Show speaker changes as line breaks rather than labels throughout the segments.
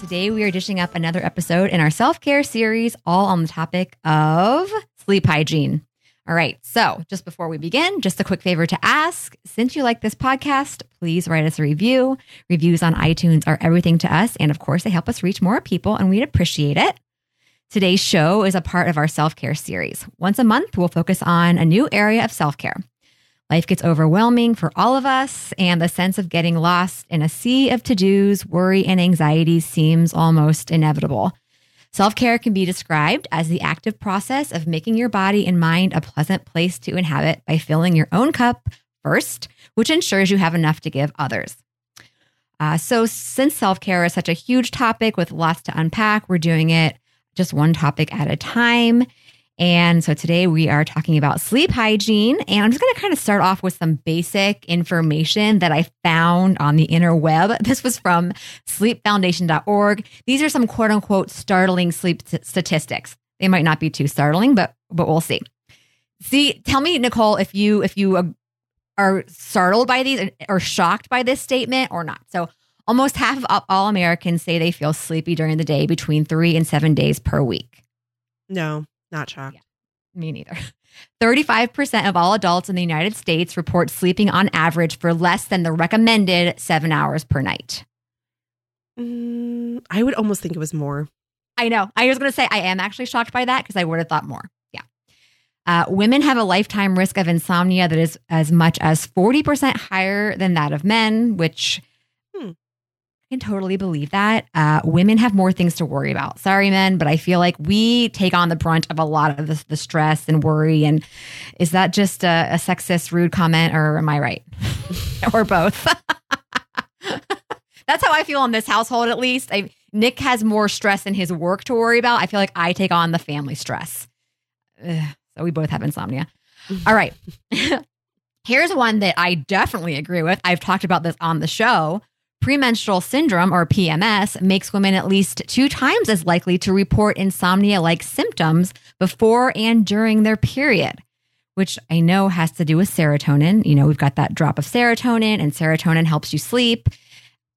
Today, we are dishing up another episode in our self care series, all on the topic of sleep hygiene. All right. So, just before we begin, just a quick favor to ask since you like this podcast, please write us a review. Reviews on iTunes are everything to us. And of course, they help us reach more people, and we'd appreciate it. Today's show is a part of our self care series. Once a month, we'll focus on a new area of self care. Life gets overwhelming for all of us, and the sense of getting lost in a sea of to dos, worry, and anxiety seems almost inevitable. Self care can be described as the active process of making your body and mind a pleasant place to inhabit by filling your own cup first, which ensures you have enough to give others. Uh, so, since self care is such a huge topic with lots to unpack, we're doing it just one topic at a time. And so today we are talking about sleep hygiene. And I'm just going to kind of start off with some basic information that I found on the interweb. This was from sleepfoundation.org. These are some quote unquote startling sleep t- statistics. They might not be too startling, but but we'll see. See, tell me, Nicole, if you if you are startled by these or shocked by this statement or not. So almost half of all Americans say they feel sleepy during the day between three and seven days per week.
No, not shocked.
Yeah, me neither. 35% of all adults in the United States report sleeping on average for less than the recommended seven hours per night.
Mm, I would almost think it was more.
I know. I was going to say I am actually shocked by that because I would have thought more. Yeah. Uh, women have a lifetime risk of insomnia that is as much as 40% higher than that of men, which can totally believe that. Uh, women have more things to worry about. Sorry, men, but I feel like we take on the brunt of a lot of the, the stress and worry. And is that just a, a sexist, rude comment, or am I right? or both? That's how I feel in this household, at least. I, Nick has more stress in his work to worry about. I feel like I take on the family stress. Ugh, so we both have insomnia. All right. Here's one that I definitely agree with. I've talked about this on the show. Premenstrual syndrome, or PMS, makes women at least two times as likely to report insomnia like symptoms before and during their period, which I know has to do with serotonin. You know, we've got that drop of serotonin, and serotonin helps you sleep.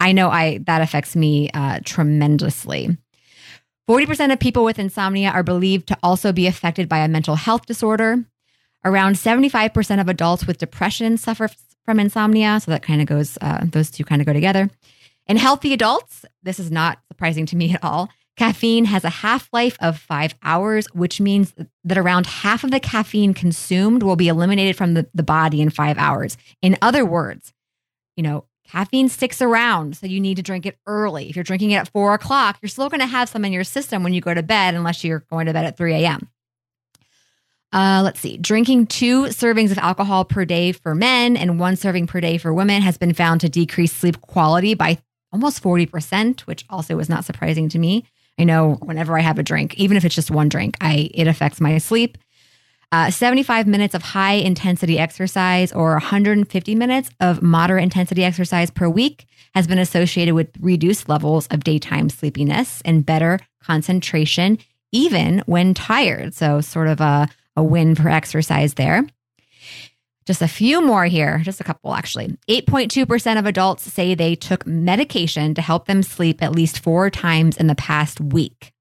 I know I that affects me uh, tremendously. 40% of people with insomnia are believed to also be affected by a mental health disorder. Around 75% of adults with depression suffer from insomnia. So that kind of goes, uh, those two kind of go together. In healthy adults, this is not surprising to me at all. Caffeine has a half life of five hours, which means that around half of the caffeine consumed will be eliminated from the, the body in five hours. In other words, you know, caffeine sticks around, so you need to drink it early. If you're drinking it at four o'clock, you're still going to have some in your system when you go to bed, unless you're going to bed at 3 a.m. Uh, let's see. Drinking two servings of alcohol per day for men and one serving per day for women has been found to decrease sleep quality by almost 40%, which also was not surprising to me. I know whenever I have a drink, even if it's just one drink, I it affects my sleep. Uh, 75 minutes of high intensity exercise or 150 minutes of moderate intensity exercise per week has been associated with reduced levels of daytime sleepiness and better concentration, even when tired. So, sort of a, a win for exercise there. Just a few more here, just a couple actually. 8.2% of adults say they took medication to help them sleep at least four times in the past week.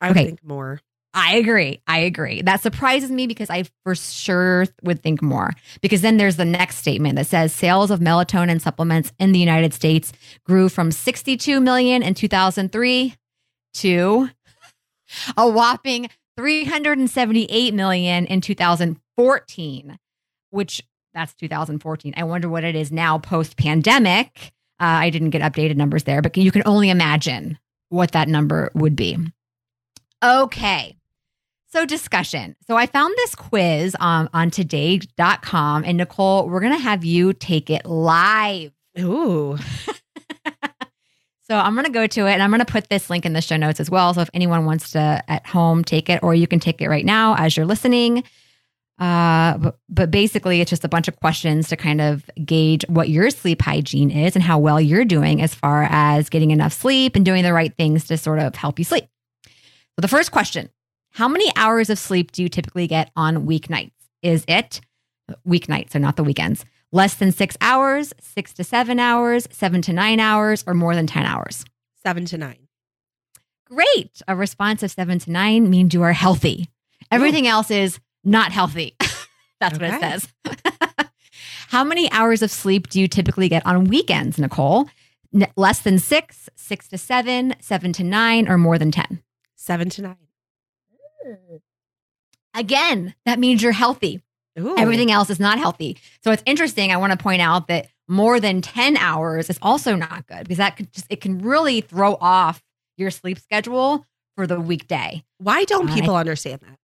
I okay. think more.
I agree. I agree. That surprises me because I for sure would think more. Because then there's the next statement that says sales of melatonin supplements in the United States grew from 62 million in 2003 to a whopping 378 million in 2014, which that's 2014. I wonder what it is now post pandemic. Uh, I didn't get updated numbers there, but you can only imagine what that number would be. Okay. So, discussion. So, I found this quiz um, on today.com. And Nicole, we're going to have you take it live.
Ooh.
So I'm going to go to it and I'm going to put this link in the show notes as well. So if anyone wants to at home take it, or you can take it right now as you're listening. Uh, but, but basically, it's just a bunch of questions to kind of gauge what your sleep hygiene is and how well you're doing as far as getting enough sleep and doing the right things to sort of help you sleep. So the first question How many hours of sleep do you typically get on weeknights? Is it weeknights, so not the weekends? Less than six hours, six to seven hours, seven to nine hours, or more than 10 hours?
Seven to nine.
Great. A response of seven to nine means you are healthy. Everything else is not healthy. That's what it says. How many hours of sleep do you typically get on weekends, Nicole? N- less than six, six to seven, seven to nine, or more than 10?
Seven to nine.
Again, that means you're healthy.
Ooh.
Everything else is not healthy. So it's interesting. I want to point out that more than 10 hours is also not good because that could just, it can really throw off your sleep schedule for the weekday.
Why don't
I-
people understand that?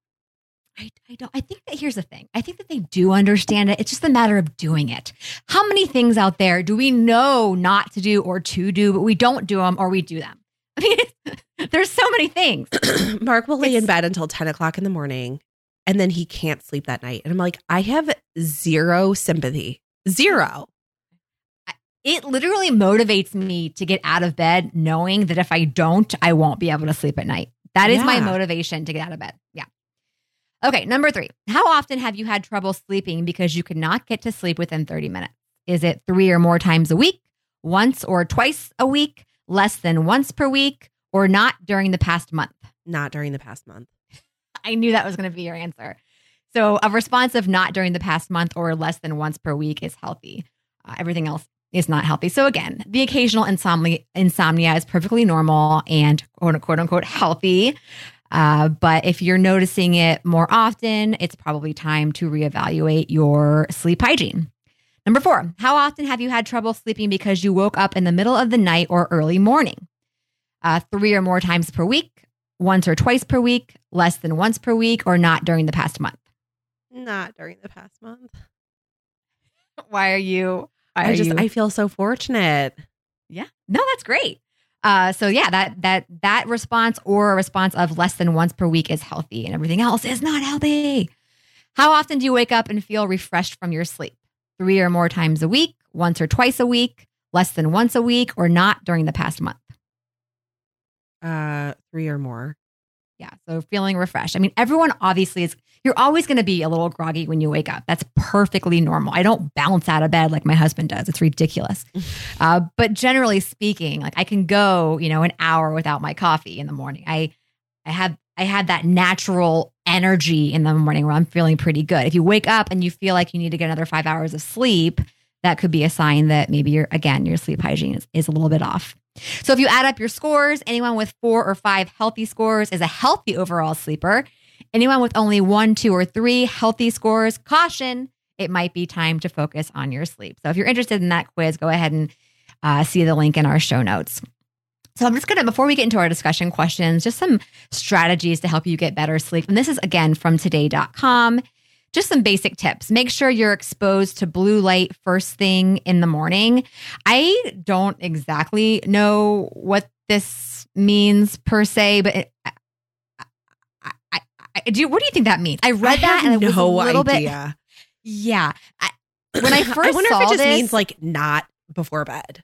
I, I don't I think that here's the thing. I think that they do understand it. It's just a matter of doing it. How many things out there do we know not to do or to do, but we don't do them or we do them? I mean, there's so many things.
Mark will lay in bed until 10 o'clock in the morning and then he can't sleep that night. And I'm like, I have zero sympathy. Zero.
It literally motivates me to get out of bed knowing that if I don't, I won't be able to sleep at night. That is my motivation to get out of bed. Yeah. Okay, number three. How often have you had trouble sleeping because you could not get to sleep within 30 minutes? Is it three or more times a week, once or twice a week, less than once per week, or not during the past month?
Not during the past month.
I knew that was going to be your answer. So, a response of not during the past month or less than once per week is healthy. Uh, everything else is not healthy. So, again, the occasional insomnia, insomnia is perfectly normal and quote, quote unquote healthy. Uh, but if you're noticing it more often, it's probably time to reevaluate your sleep hygiene. Number four, how often have you had trouble sleeping because you woke up in the middle of the night or early morning? Uh, three or more times per week, once or twice per week, less than once per week, or not during the past month.
Not during the past month.
Why are you? Why
I
are
just,
you-
I feel so fortunate.
yeah, no, that's great. Uh, so yeah, that that that response or a response of less than once per week is healthy, and everything else is not healthy. How often do you wake up and feel refreshed from your sleep? Three or more times a week, once or twice a week, less than once a week, or not during the past month.
Uh, three or more.
Yeah. So feeling refreshed. I mean, everyone obviously is, you're always going to be a little groggy when you wake up. That's perfectly normal. I don't bounce out of bed like my husband does. It's ridiculous. uh, but generally speaking, like I can go, you know, an hour without my coffee in the morning. I, I have, I have that natural energy in the morning where I'm feeling pretty good. If you wake up and you feel like you need to get another five hours of sleep, that could be a sign that maybe you're, again, your sleep hygiene is, is a little bit off. So if you add up your scores, anyone with four or five healthy scores is a healthy overall sleeper. Anyone with only one, two, or three healthy scores, caution, it might be time to focus on your sleep. So if you're interested in that quiz, go ahead and uh, see the link in our show notes. So I'm just going to, before we get into our discussion questions, just some strategies to help you get better sleep. And this is again from today.com. Just some basic tips. Make sure you're exposed to blue light first thing in the morning. I don't exactly know what this means per se, but it, I, I, I, do. What do you think that means? I read
I
that and it was a
no
little bit.
idea.
Yeah. I, when I first
I wonder if it just
this,
means like not before bed.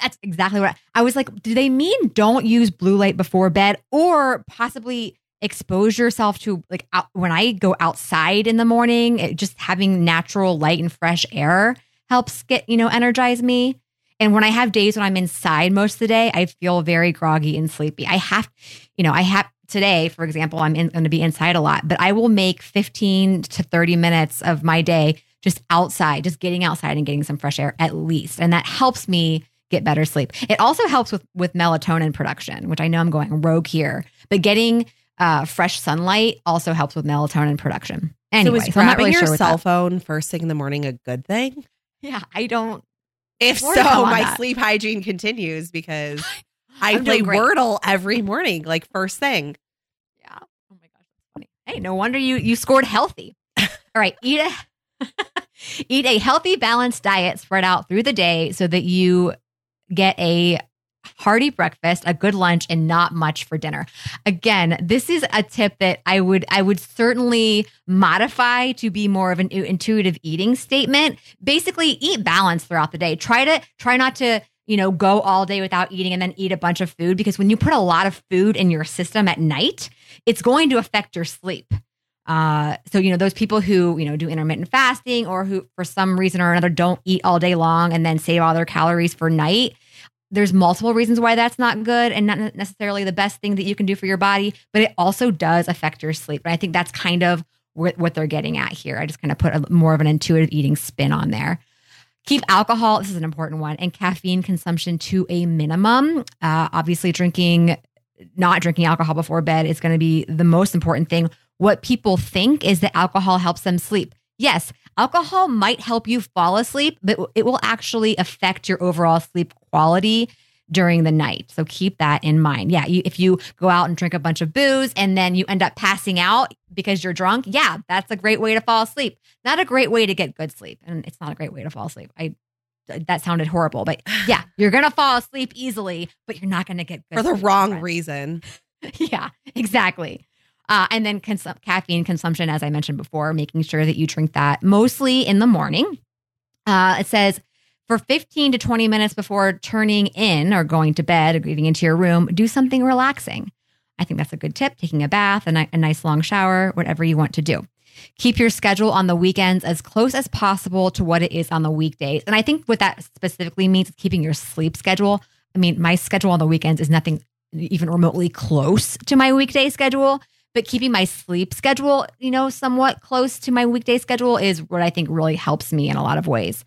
that's exactly what I was like. Do they mean don't use blue light before bed, or possibly expose yourself to like out, when I go outside in the morning? It, just having natural light and fresh air helps get you know energize me. And when I have days when I'm inside most of the day, I feel very groggy and sleepy. I have, you know, I have today, for example, I'm going to be inside a lot, but I will make 15 to 30 minutes of my day just outside, just getting outside and getting some fresh air at least. And that helps me get better sleep. It also helps with with melatonin production, which I know I'm going rogue here, but getting uh, fresh sunlight also helps with melatonin production. Anyway,
so is
so I'm not really
your
sure
cell phone first thing in the morning a good thing?
Yeah, I don't.
If so, my
that.
sleep hygiene continues because I play
great.
Wordle every morning, like first thing.
Yeah. Oh my gosh, that's funny. Hey, no wonder you you scored healthy. All right, eat a eat a healthy, balanced diet spread out through the day so that you get a hearty breakfast, a good lunch, and not much for dinner. Again, this is a tip that I would I would certainly modify to be more of an intuitive eating statement. Basically, eat balance throughout the day. Try to try not to you know, go all day without eating and then eat a bunch of food because when you put a lot of food in your system at night, it's going to affect your sleep. Uh, so you know those people who you know do intermittent fasting or who for some reason or another don't eat all day long and then save all their calories for night. There's multiple reasons why that's not good and not necessarily the best thing that you can do for your body, but it also does affect your sleep. And I think that's kind of what they're getting at here. I just kind of put a, more of an intuitive eating spin on there. Keep alcohol, this is an important one, and caffeine consumption to a minimum. Uh, obviously, drinking, not drinking alcohol before bed is going to be the most important thing what people think is that alcohol helps them sleep. Yes, alcohol might help you fall asleep, but it will actually affect your overall sleep quality during the night. So keep that in mind. Yeah, you, if you go out and drink a bunch of booze and then you end up passing out because you're drunk, yeah, that's a great way to fall asleep. Not a great way to get good sleep. And it's not a great way to fall asleep. I that sounded horrible, but yeah, you're going to fall asleep easily, but you're not going to get
good for the wrong reason.
yeah, exactly. Uh, and then cons- caffeine consumption, as I mentioned before, making sure that you drink that mostly in the morning. Uh, it says for 15 to 20 minutes before turning in or going to bed or getting into your room, do something relaxing. I think that's a good tip. Taking a bath, a, a nice long shower, whatever you want to do. Keep your schedule on the weekends as close as possible to what it is on the weekdays. And I think what that specifically means is keeping your sleep schedule. I mean, my schedule on the weekends is nothing even remotely close to my weekday schedule but keeping my sleep schedule, you know, somewhat close to my weekday schedule is what I think really helps me in a lot of ways.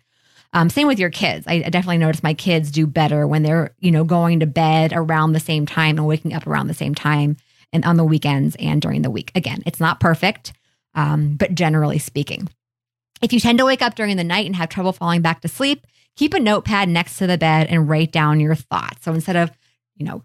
Um, same with your kids. I, I definitely notice my kids do better when they're, you know, going to bed around the same time and waking up around the same time and on the weekends and during the week. Again, it's not perfect, um, but generally speaking. If you tend to wake up during the night and have trouble falling back to sleep, keep a notepad next to the bed and write down your thoughts. So instead of, you know,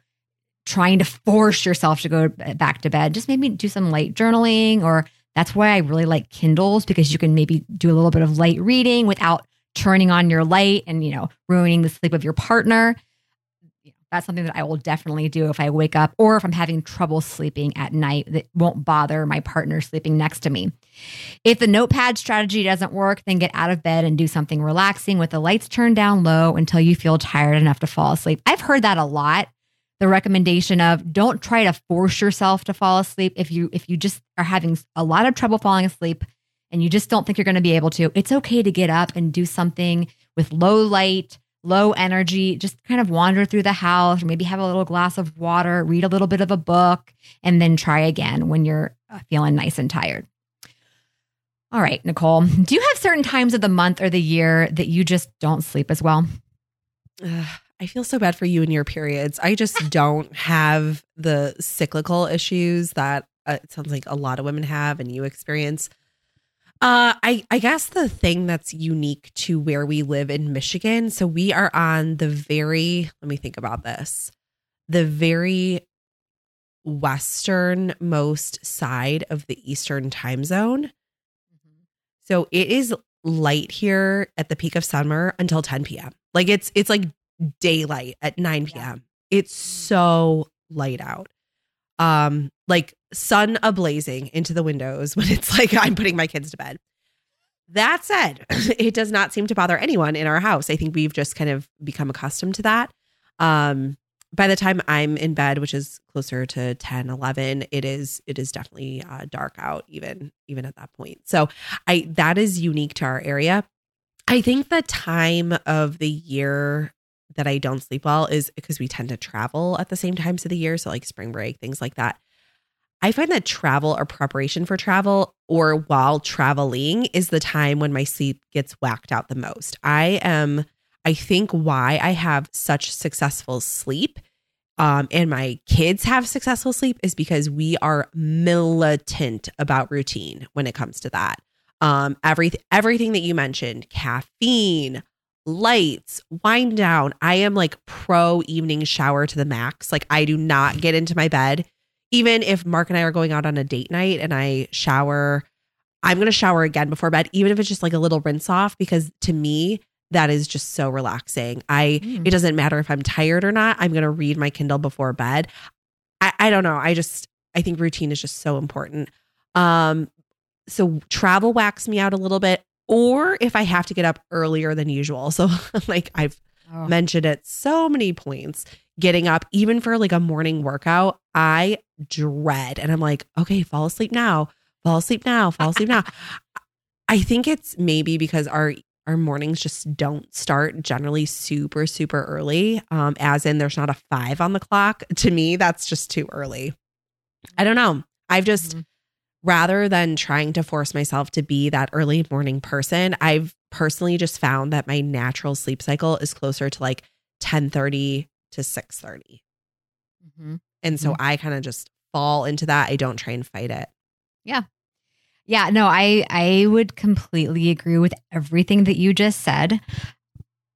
trying to force yourself to go back to bed. Just maybe do some light journaling, or that's why I really like Kindles because you can maybe do a little bit of light reading without turning on your light and you know ruining the sleep of your partner. That's something that I will definitely do if I wake up or if I'm having trouble sleeping at night that won't bother my partner sleeping next to me. If the notepad strategy doesn't work, then get out of bed and do something relaxing with the lights turned down low until you feel tired enough to fall asleep. I've heard that a lot the recommendation of don't try to force yourself to fall asleep if you if you just are having a lot of trouble falling asleep and you just don't think you're going to be able to it's okay to get up and do something with low light low energy just kind of wander through the house or maybe have a little glass of water read a little bit of a book and then try again when you're uh, feeling nice and tired all right nicole do you have certain times of the month or the year that you just don't sleep as well
I feel so bad for you and your periods. I just don't have the cyclical issues that uh, it sounds like a lot of women have and you experience. Uh, I I guess the thing that's unique to where we live in Michigan, so we are on the very let me think about this, the very westernmost side of the Eastern time zone. Mm-hmm. So it is light here at the peak of summer until 10 p.m. Like it's it's like daylight at 9 p.m. Yeah. It's so light out. Um, like sun ablazing into the windows when it's like I'm putting my kids to bed. That said, it does not seem to bother anyone in our house. I think we've just kind of become accustomed to that. Um, by the time I'm in bed, which is closer to 10, 11, it is it is definitely uh, dark out even even at that point. So I that is unique to our area. I think the time of the year that I don't sleep well is because we tend to travel at the same times of the year. So, like spring break, things like that. I find that travel or preparation for travel or while traveling is the time when my sleep gets whacked out the most. I am, I think, why I have such successful sleep um, and my kids have successful sleep is because we are militant about routine when it comes to that. Um, everything, everything that you mentioned, caffeine, lights, wind down. I am like pro evening shower to the max. Like I do not get into my bed. Even if Mark and I are going out on a date night and I shower, I'm going to shower again before bed, even if it's just like a little rinse off, because to me, that is just so relaxing. I
Mm.
it doesn't matter if I'm tired or not. I'm gonna read my Kindle before bed. I, I don't know. I just I think routine is just so important. Um, so travel whacks me out a little bit, or if I have to get up earlier than usual. So like I've
Oh.
mentioned at so many points, getting up even for like a morning workout, I dread, and I'm like, okay, fall asleep now, fall asleep now, fall asleep now. I think it's maybe because our our mornings just don't start generally super super early um as in there's not a 5 on the clock to me that's just too early i don't know i've just
Mhm.
rather than trying to force myself to be that early morning person i've personally just found that my natural sleep cycle is closer to like 10:30 to 6:30
Mhm.
and so i kind of just fall into that i don't try and fight it
yeah Yeah, no, I I would completely agree with everything that you just said.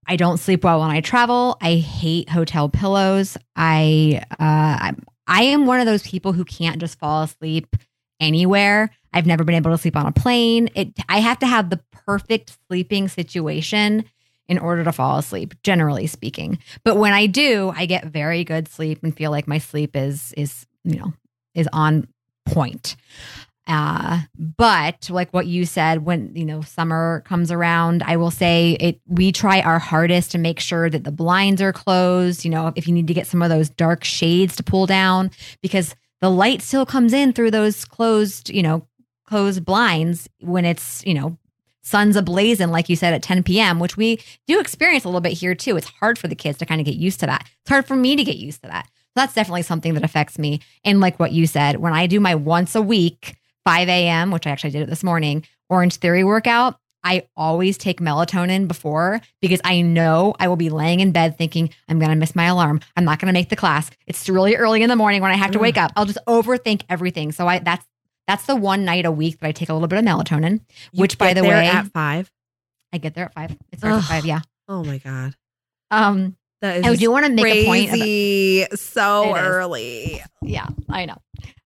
I don't sleep well when I travel. I hate hotel pillows. I uh I'm- I am one of those people who can't just fall asleep anywhere. I've never been able to sleep on a plane. It I have to have the perfect sleeping situation in order to fall asleep, generally speaking. But when I do, I get very good sleep and feel like my sleep is is, you know, is on point. Uh, but like what you said, when you know summer comes around, I will say it. We try our hardest to make sure that the blinds are closed. You know, if you need to get some of those dark shades to pull down, because the light still comes in through those closed, you know, closed blinds when it's you know sun's ablazing, like you said at 10 p.m., which we do experience a little bit here too. It's hard for the kids to kind of get used to that. It's hard for me to get used to that. So that's definitely something that affects me. And like what you said, when I do my once a week 5 a.m., which I actually did it this morning, Orangetheory workout, I always take melatonin before because I know I will be laying in bed thinking, I'm going to miss my alarm. I'm not going to make the class. It's really early in the morning when I have to mm. wake up. I'll just overthink everything. So I that's that's the one night a week that I take a little bit of melatonin,
You
which by the
there
way,
at 5
I get there at five. It starts
Ugh.
at five, yeah.
oh my god
Um,
that is
I do want to make a point. About,
so
It is.
early
yeah, I know.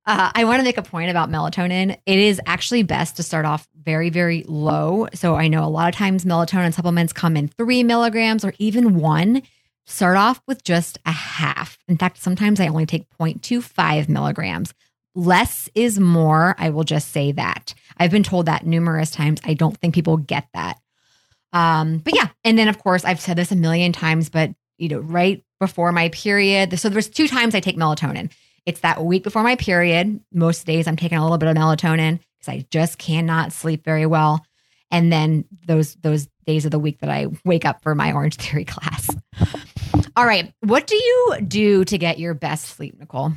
Uh, I want to make a point about melatonin. It is actually best to start off very, very low. So I know a lot of times melatonin supplements come in three milligrams or even one. Start off with just a half. In fact, sometimes I only take 0.25 milligrams. Less is more. I will just say that. I've been told that numerous times. I don't think people get that. Um, but yeah, and then of course I've said this a million times, but you know, right before my period. So there's two times I take melatonin. It's that week before my period. Most days I'm taking a little bit of melatonin because I just cannot sleep very well. And then those those days of the week that I wake up for my Orangetheory class. All right, what do you do to get your best sleep, Nicole?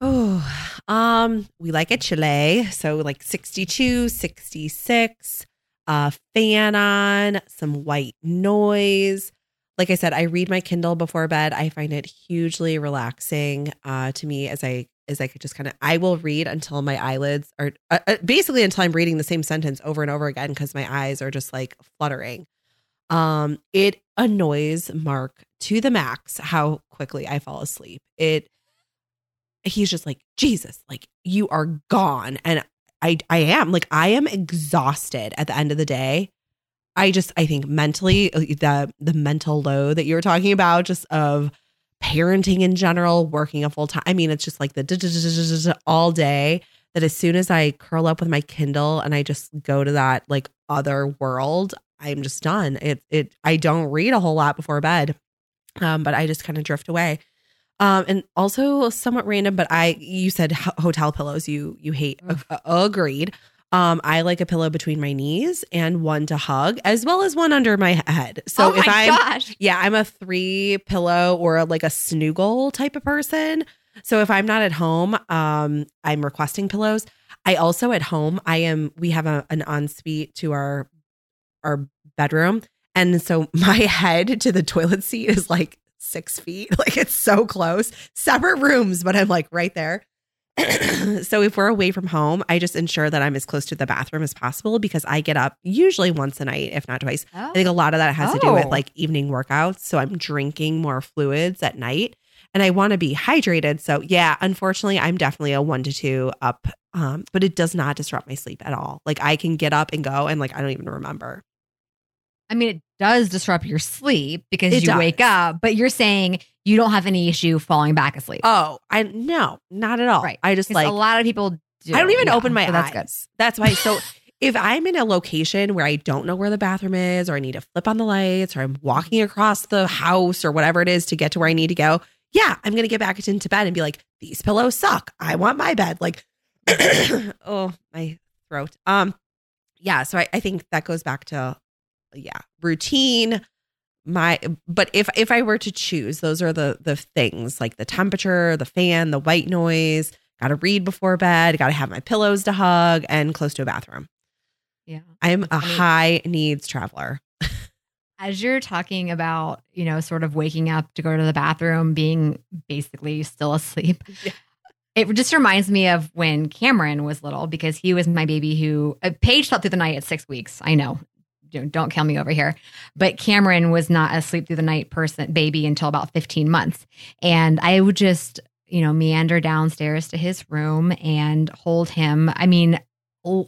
Oh, um, we like a chile. So like 62, 66, uh, fan on, some white noise. Like I said, I read my Kindle before bed. I find it hugely relaxing uh, to me as I as I could just kind of I will read until my eyelids are uh, uh, basically until I'm reading the same sentence over and over again because my eyes are just like fluttering. Um, it annoys Mark to the max how quickly I fall asleep. It he's just like jesus like you are gone. And i i am like i am exhausted at the end of the day. I just i think mentally uh, the the mental load that you were talking about just of parenting in general working a full time i mean it's just like the all day that as soon as i curl up with my kindle and i just go to that like other world i'm just done. It it i don't read a whole lot before bed um but i just kind of drift away um, and also somewhat random, but I you said ho- hotel pillows you you hate.
Ugh.
Uh, agreed. Um, I like a pillow between my knees and one to hug, as well as one under my head. So
oh
if
my
I'm
gosh.
yeah, I'm a three pillow or like a snuggle type of person. So if I'm not at home, um, I'm requesting pillows. I also at home, I am. We have a, an ensuite to our our bedroom, and so my head to the toilet seat is like six feet. Like it's so close. Separate rooms, but I'm like right there. so if we're away from home, I just ensure that I'm as close to the bathroom as possible because I get up usually once a night, if not twice. I think a lot of that has to do with
Oh.
like evening workouts. So I'm drinking more fluids at night and I want to be hydrated. So yeah, unfortunately, I'm definitely a one to two up, um, but it does not disrupt my sleep at all. Like I can get up and go and like I don't even remember.
I mean, it does disrupt your sleep because
It
you
does.
wake up, but you're saying you don't have any issue falling back asleep.
Oh, I no, not at all.
Right.
I just like
a lot of people do.
I don't even
Yeah,
open my
so
eyes.
That's good.
That's why. So if I'm in a location where I don't know where the bathroom is, or I need to flip on the lights, or I'm walking across the house, or whatever it is to get to where I need to go, yeah, I'm gonna get back into bed and be like, these pillows suck. I want my bed. Like, oh, my throat. Um, yeah. So I, I think that goes back to yeah, routine. My but if if I were to choose, those are the the things like the temperature, the fan, the white noise. Got to read before bed. Got to have my pillows to hug and close to a bathroom.
Yeah.
I'm a high needs traveler.
As you're talking about, you know, sort of waking up to go to the bathroom, being basically still asleep,
Yeah.
it just reminds me of when Cameron was little because he was my baby who, uh, Paige slept through the night at six weeks. I know. Don't kill me over here. But Cameron was not a sleep through the night person, baby until about 15 months. And I would just, you know, meander downstairs to his room and hold him. I mean,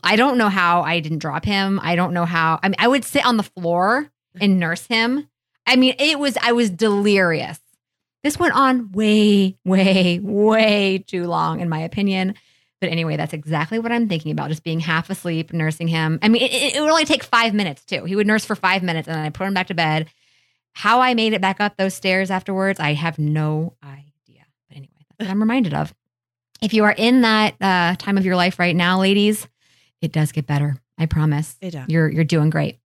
I don't know how I didn't drop him. I don't know how. I mean, I would sit on the floor and nurse him. I mean, it was, I was delirious. This went on way, way, way too long, in my opinion. But anyway, that's exactly what I'm thinking about just being half asleep, nursing him. I mean, it, it- would only take five minutes, too. He would nurse for five minutes and then I put him back to bed. How I made it back up those stairs afterwards, I have no idea. But anyway, that's what I'm reminded of. If you are in that uh, time of your life right now, ladies, it does get better. I promise.
It does.
You're you're doing great.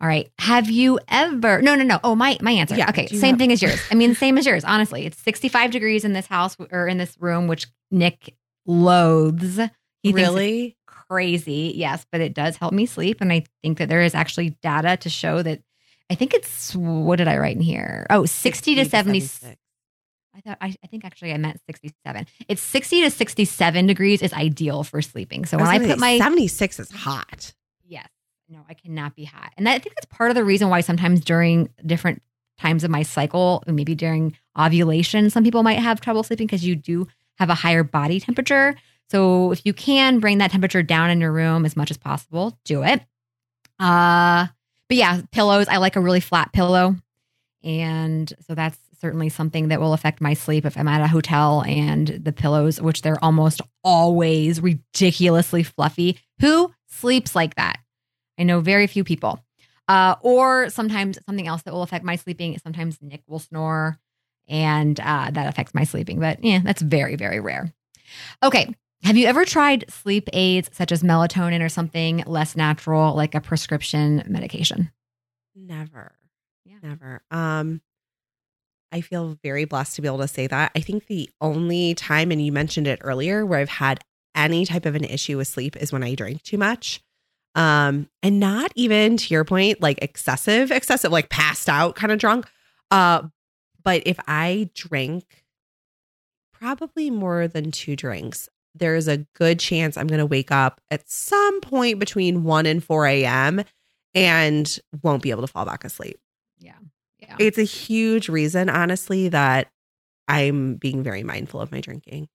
All right. Have you ever? No, no, no. Oh, my my answer.
Yeah,
Okay, same
have-
thing as yours. I mean, same as yours. Honestly, it's 65 degrees in this house or in this room, which Nick loathes. He
really?
crazy. Yes, but it does help me sleep, and I think that there is actually data to show that. I think it's what did I write in here? Oh, 60, to 70.
76.
I thought I, I think actually I meant 67. It's 60 to 67 degrees is ideal for sleeping. So
I
when
was
I put my
76 is hot.
Yes. No, I cannot be hot. And that, I think that's part of the reason why sometimes during different times of my cycle, maybe during ovulation, some people might have trouble sleeping because you do have a higher body temperature. So if you can bring that temperature down in your room as much as possible, do it. Uh but yeah, pillows. I like a really flat pillow. And so that's certainly something that will affect my sleep if I'm at a hotel and the pillows, which they're almost always ridiculously fluffy. Who sleeps like that? I know very few people. Uh, or sometimes something else that will affect my sleeping. Sometimes Nick will snore and uh, that affects my sleeping. But yeah, that's very, very rare. Okay. Have you ever tried sleep aids such as melatonin or something less natural, like a prescription medication?
Never.
Yeah.
Never. Um I feel very blessed to be able to say that. I think the only time and you mentioned it earlier where I've had any type of an issue with sleep is when I drink too much. Um and not even to your point like excessive excessive like passed out kind of drunk. Uh but if I drink probably more than 2 drinks, there's a good chance I'm going to wake up at some point between 1 and 4 a.m. and won't be able to fall back asleep.
Yeah. Yeah.
It's a huge reason, honestly, that I'm being very mindful of my drinking.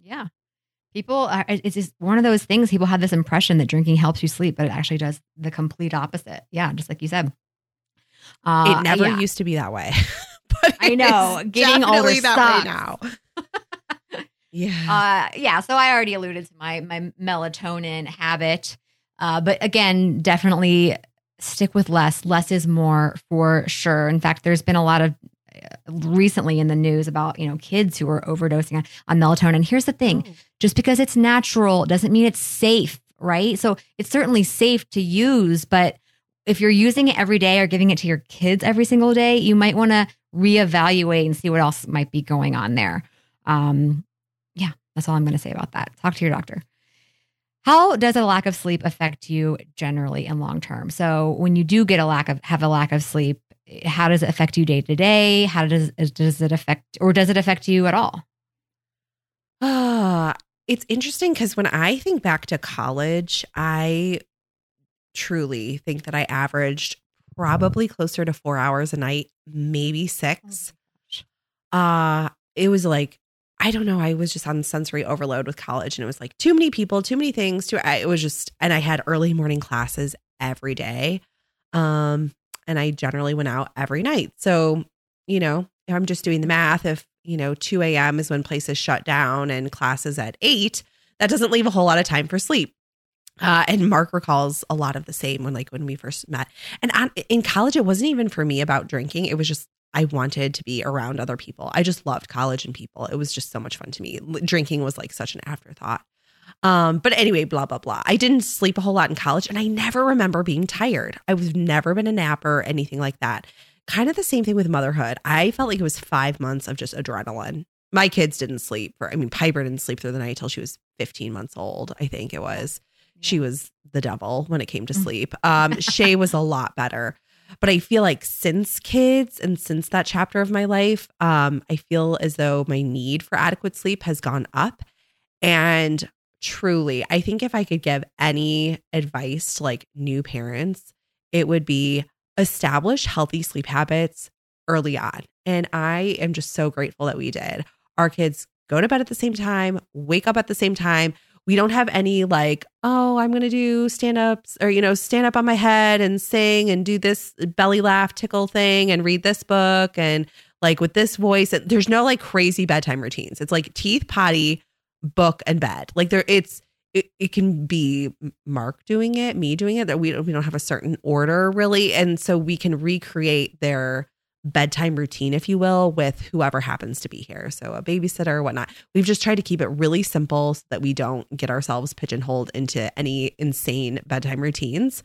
Yeah. People are, it's just one of those things. People have this impression that drinking helps you sleep, but it actually does the complete opposite. Yeah. Just like you said. Uh,
it never
yeah.
used to be that way. but
I know. Getting older
that way now. yeah.
Uh, yeah. So I already alluded to my my melatonin habit, uh, but again, definitely stick with less. Less is more for sure. In fact, there's been a lot of uh, recently in the news about you know kids who are overdosing on, on melatonin. Here's the thing: just because it's natural doesn't mean it's safe, right? So it's certainly safe to use, but if you're using it every day or giving it to your kids every single day, you might want to reevaluate and see what else might be going on there. Um, yeah, that's all I'm going to say about that. Talk to your doctor. How does a lack of sleep affect you generally and long term? So when you do get a lack of have a lack of sleep, how does it affect you day to day? How does does it affect or does it affect you at all?
Ah, it's interesting because when I think back to college, I truly think that I averaged probably closer to four hours a night, maybe six. Uh, it was like, I don't know. I was just on sensory overload with college and it was like too many people, too many things. Too, I, it was just, and I had early morning classes every day. Um, and I generally went out every night. So, you know, I'm just doing the math. If, you know, 2 a.m. is when places shut down and classes at 8, that doesn't leave a whole lot of time for sleep. Uh, and Mark recalls a lot of the same when, like, when we first met. And in college, it wasn't even for me about drinking. It was just I wanted to be around other people. I just loved college and people. It was just so much fun to me. Drinking was like such an afterthought. Um, but anyway, blah, blah, blah. I didn't sleep a whole lot in college and I never remember being tired. I was never been a napper, anything like that. Kind of the same thing with motherhood. I felt like it was five months of just adrenaline. My kids didn't sleep I mean, Piper didn't sleep through the night till she was 15 months old, I think it was. She was the devil when it came to sleep. Um, Shay was a lot better. But I feel like since kids and since that chapter of my life, um, I feel as though my need for adequate sleep has gone up. And truly, I think if I could give any advice to like new parents, it would be establish healthy sleep habits early on. And I am just so grateful that we did. Our kids go to bed at the same time, wake up at the same time. We don't have any like, oh, I'm going to do stand ups or, you know, stand up on my head and sing and do this belly laugh tickle thing and read this book and like with this voice. There's no like crazy bedtime routines. It's like teeth, potty, book, and bed. Like there, it's, it, it can be Mark doing it, me doing it, that we, we don't have a certain order really. And so we can recreate their bedtime routine, if you will, with whoever happens to be here. So a babysitter whatnot. We've just tried to keep it really simple so that we don't get ourselves pigeonholed into any insane bedtime routines.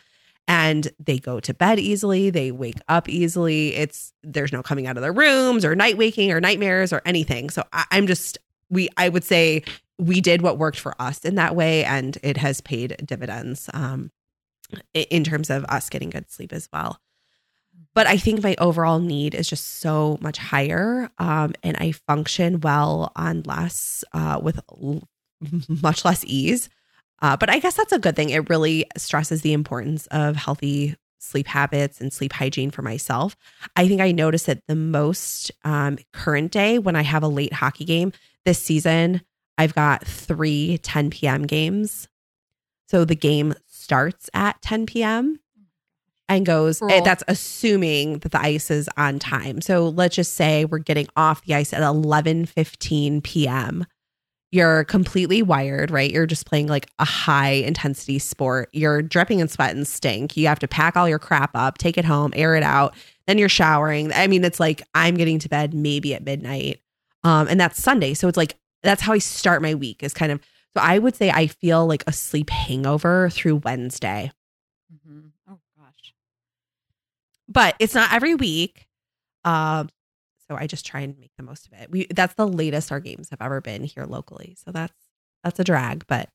And they go to bed easily, they wake up easily. It's there's no coming out of their rooms or night waking or nightmares or anything. So I, I'm just we I would say we did what worked for us in that way, and it has paid dividends um, in terms of us getting good sleep as well but I think my overall need is just so much higher. Um, and I function well on less, uh, with l- much less ease. Uh, but I guess that's a good thing. It really stresses the importance of healthy sleep habits and sleep hygiene for myself. I think I notice it the most um, current day when I have a late hockey game. This season, I've got three 10 p.m. games. So the game starts at 10 p.m and goes eh, that's assuming that the ice is on time. So let's just say we're getting off the ice at 11 15 p.m you're completely wired right? You're just playing like a high intensity sport. You're dripping in sweat and stink. You have to pack all your crap up take it home air it out. Then you're showering. I mean it's like i'm getting to bed maybe at midnight. Um and that's sunday. So it's like that's how i start my week is kind of so i would say i feel like a sleep hangover through wednesday
mm-hmm. oh gosh
but it's not every week. Um, so I just try and make the most of it. We that's the latest our games have ever been here locally. So that's that's a drag, but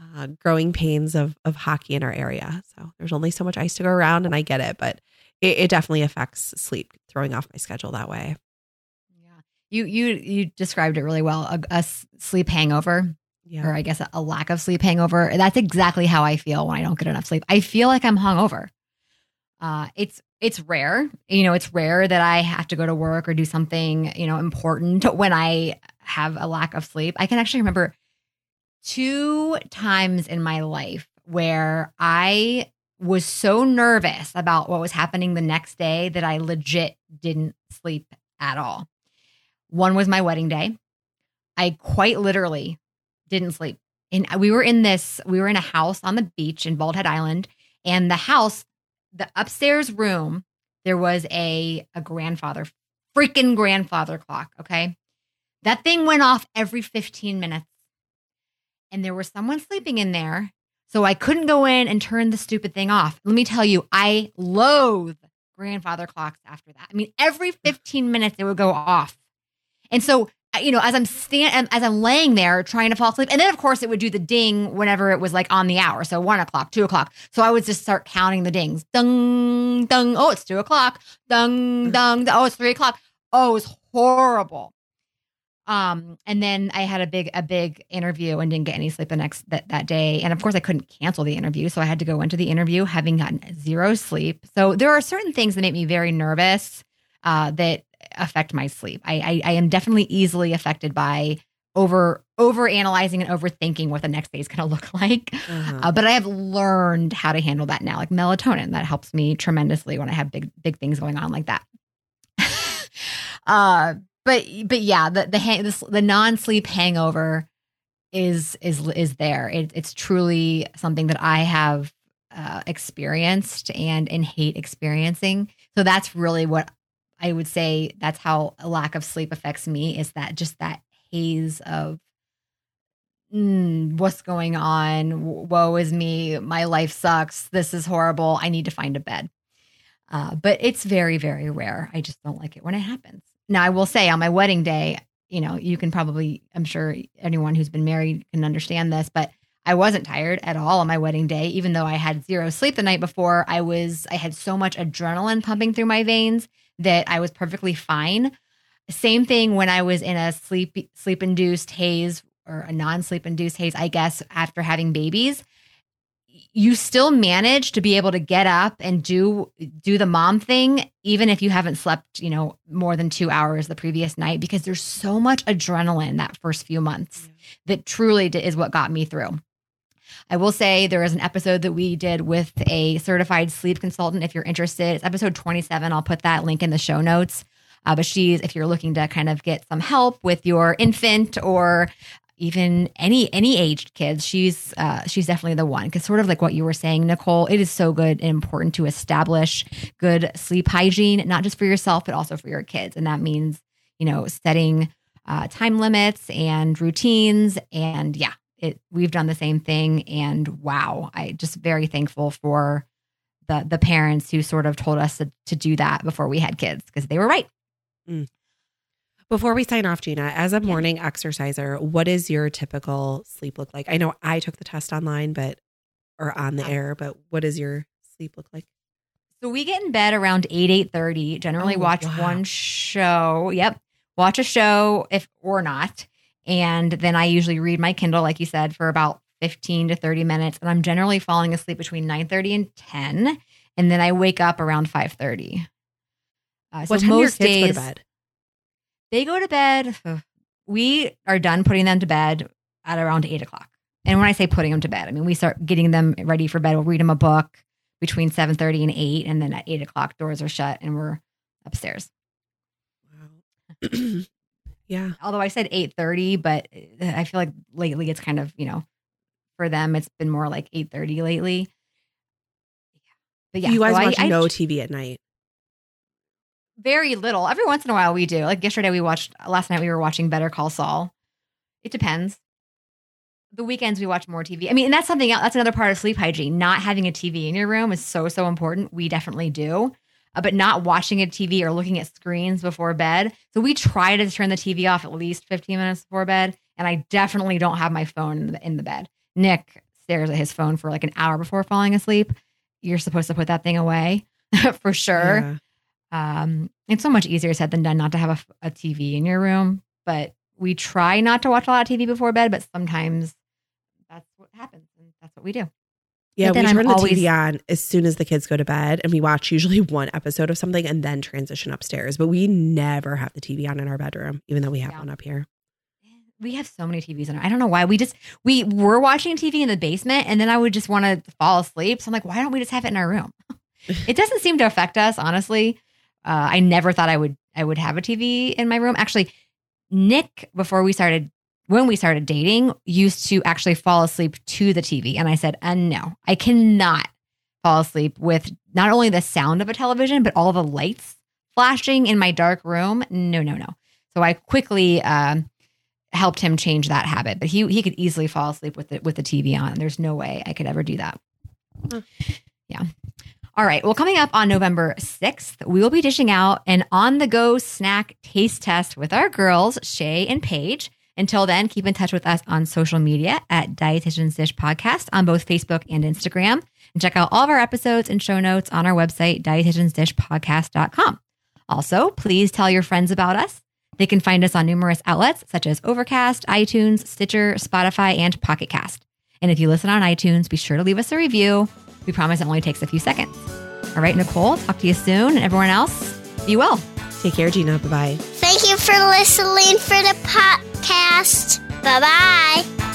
uh, growing pains of of hockey in our area. So there's only so much ice to go around, and I get it, but it, it definitely affects sleep, throwing off my schedule that way.
Yeah, you you you described it really well. A, a sleep hangover.
Yeah.
Or I guess a, a lack of sleep hangover. That's exactly how I feel when I don't get enough sleep. I feel like I'm hungover. Uh, it's it's rare. You know, it's rare that I have to go to work or do something, you know, important when I have a lack of sleep. I can actually remember two times in my life where I was so nervous about what was happening the next day that I legit didn't sleep at all. One was my wedding day. I quite literally didn't sleep. And we were in this, we were in a house on the beach in Bald Head Island, and the house the upstairs room, there was a a grandfather, freaking grandfather clock. Okay. That thing went off every 15 minutes. And there was someone sleeping in there. So I couldn't go in and turn the stupid thing off. Let me tell you, I loathe grandfather clocks after that. I mean, every 15 minutes it would go off. And so you know, as I'm stand as I'm laying there trying to fall asleep, and then of course it would do the ding whenever it was like on the hour, so one o'clock, two o'clock. So I would just start counting the dings, dung, dung. Oh, it's two o'clock, dung, dung. Oh, it's three o'clock. Oh, it was horrible. Um, and then I had a big a big interview and didn't get any sleep the next that that day, and of course I couldn't cancel the interview, so I had to go into the interview having gotten zero sleep. So there are certain things that make me very nervous uh, that affect my sleep. I, I, I am definitely easily affected by over over analyzing and overthinking what the next day is going to look like.
Uh-huh.
Uh, but I have learned how to handle that now, like melatonin. That helps me tremendously when I have big big things going on like that. uh, but but yeah, the the hang, this, the non sleep hangover is is is there. It, it's truly something that I have uh, experienced and and hate experiencing. So that's really what I would say. That's how a lack of sleep affects me. Is that just that haze of mm, what's going on? Woe is me. My life sucks. This is horrible. I need to find a bed. Uh, but it's very, very rare. I just don't like it when it happens. Now, I will say on my wedding day, you know, you can probably, I'm sure anyone who's been married can understand this, but I wasn't tired at all on my wedding day, even though I had zero sleep the night before. I was, I had so much adrenaline pumping through my veins that I was perfectly fine. Same thing when I was in a sleep sleep induced haze or a non sleep induced haze, I guess, after having babies. You still manage to be able to get up and do do the mom thing, even if you haven't slept, you know, more than two hours the previous night, because there's so much adrenaline that first few months that truly is what got me through. I will say there is an episode that we did with a certified sleep consultant. If you're interested, it's episode 27. I'll put that link in the show notes. Uh, but she's, if you're looking to kind of get some help with your infant or even any any aged kids, she's uh, she's definitely the one. Because sort of like what you were saying, Nicole, it is so good and important to establish good sleep hygiene, not just for yourself but also for your kids, and that means you know setting uh, time limits and routines. And yeah, it we've done the same thing. And wow, I just very thankful for the the parents who sort of told us to, to do that before we had kids because they were right. Mm.
Before we sign off, Gina, as a morning exerciser, what does your typical sleep look like? I know I took the test online, but or on the
Yeah.
air, but what does your sleep look like?
So we get in bed around eight eight thirty. Generally,
Oh,
watch
wow.
one show. Yep, watch a show if or not, and then I usually read my Kindle, like you said, for about fifteen to thirty minutes, and I'm generally falling asleep between nine thirty and ten, and then I wake up around five thirty. Uh, so
what time do your kids
days
go to bed?
they go to bed. We are done putting them to bed at around eight o'clock. And when I say putting them to bed, I mean we start getting them ready for bed. We'll read them a book between seven thirty and eight, and then at eight o'clock, doors are shut and we're upstairs.
Wow. yeah.
Although I said eight thirty, but uh, I feel like lately it's kind of you know for them it's been more like eight thirty lately. But yeah,
you guys
so
watch
I
no TV at night.
very little. Every once in a while we do. Like yesterday we watched last night we were watching Better Call Saul. It depends. The weekends we watch more TV. I mean, and that's something else. That's another part of sleep hygiene. Not having a TV in your room is so so important. We definitely do. Uh, but not watching a TV or looking at screens before bed. So we try to turn the TV off at least 15 minutes before bed. And I definitely don't have my phone in the, in the bed. Nick stares at his phone for like an hour before falling asleep. You're supposed to put that thing away for sure.
Yeah.
Um, it's so much easier said than done not to have a, a TV in your room, but we try not to watch a lot of TV before bed, but sometimes that's what happens and that's what we do.
Yeah, we
I'm
turn the
always-
TV on as soon as the kids go to bed, and we watch usually one episode of something and then transition upstairs. But we never have the TV on in our bedroom, even though we have
Yeah.
one up here.
We have so many TVs in our I don't know why. We just we were watching TV in the basement and then I would just want to fall asleep. So I'm like, why don't we just have it in our room? it doesn't seem to affect us, honestly. Uh, I never thought I would I would have a TV in my room. Actually, Nick, before we started when we started dating, used to actually fall asleep to the TV. And I said, uh, no, I cannot fall asleep with not only the sound of a television, but all the lights flashing in my dark room. No, no, no. So I quickly um, helped him change that habit. But he he could easily fall asleep with it with the TV on. There's no way I could ever do that. Yeah. All right. Well, coming up on November 6th, we will be dishing out an on the go snack taste test with our girls, Shay and Paige. Until then, keep in touch with us on social media at Dietitians Dish Podcast on both Facebook and Instagram. And check out all of our episodes and show notes on our website, dietitiansdishpodcast.com. Also, please tell your friends about us. They can find us on numerous outlets such as Overcast, iTunes, Stitcher, Spotify, and Pocket Cast. And if you listen on iTunes, be sure to leave us a review. We promise it only takes a few seconds. All right, Nicole, talk to you soon. And everyone else, be well.
Take care, Gina. Bye bye.
Thank you for listening for the pot podcast. Bye bye.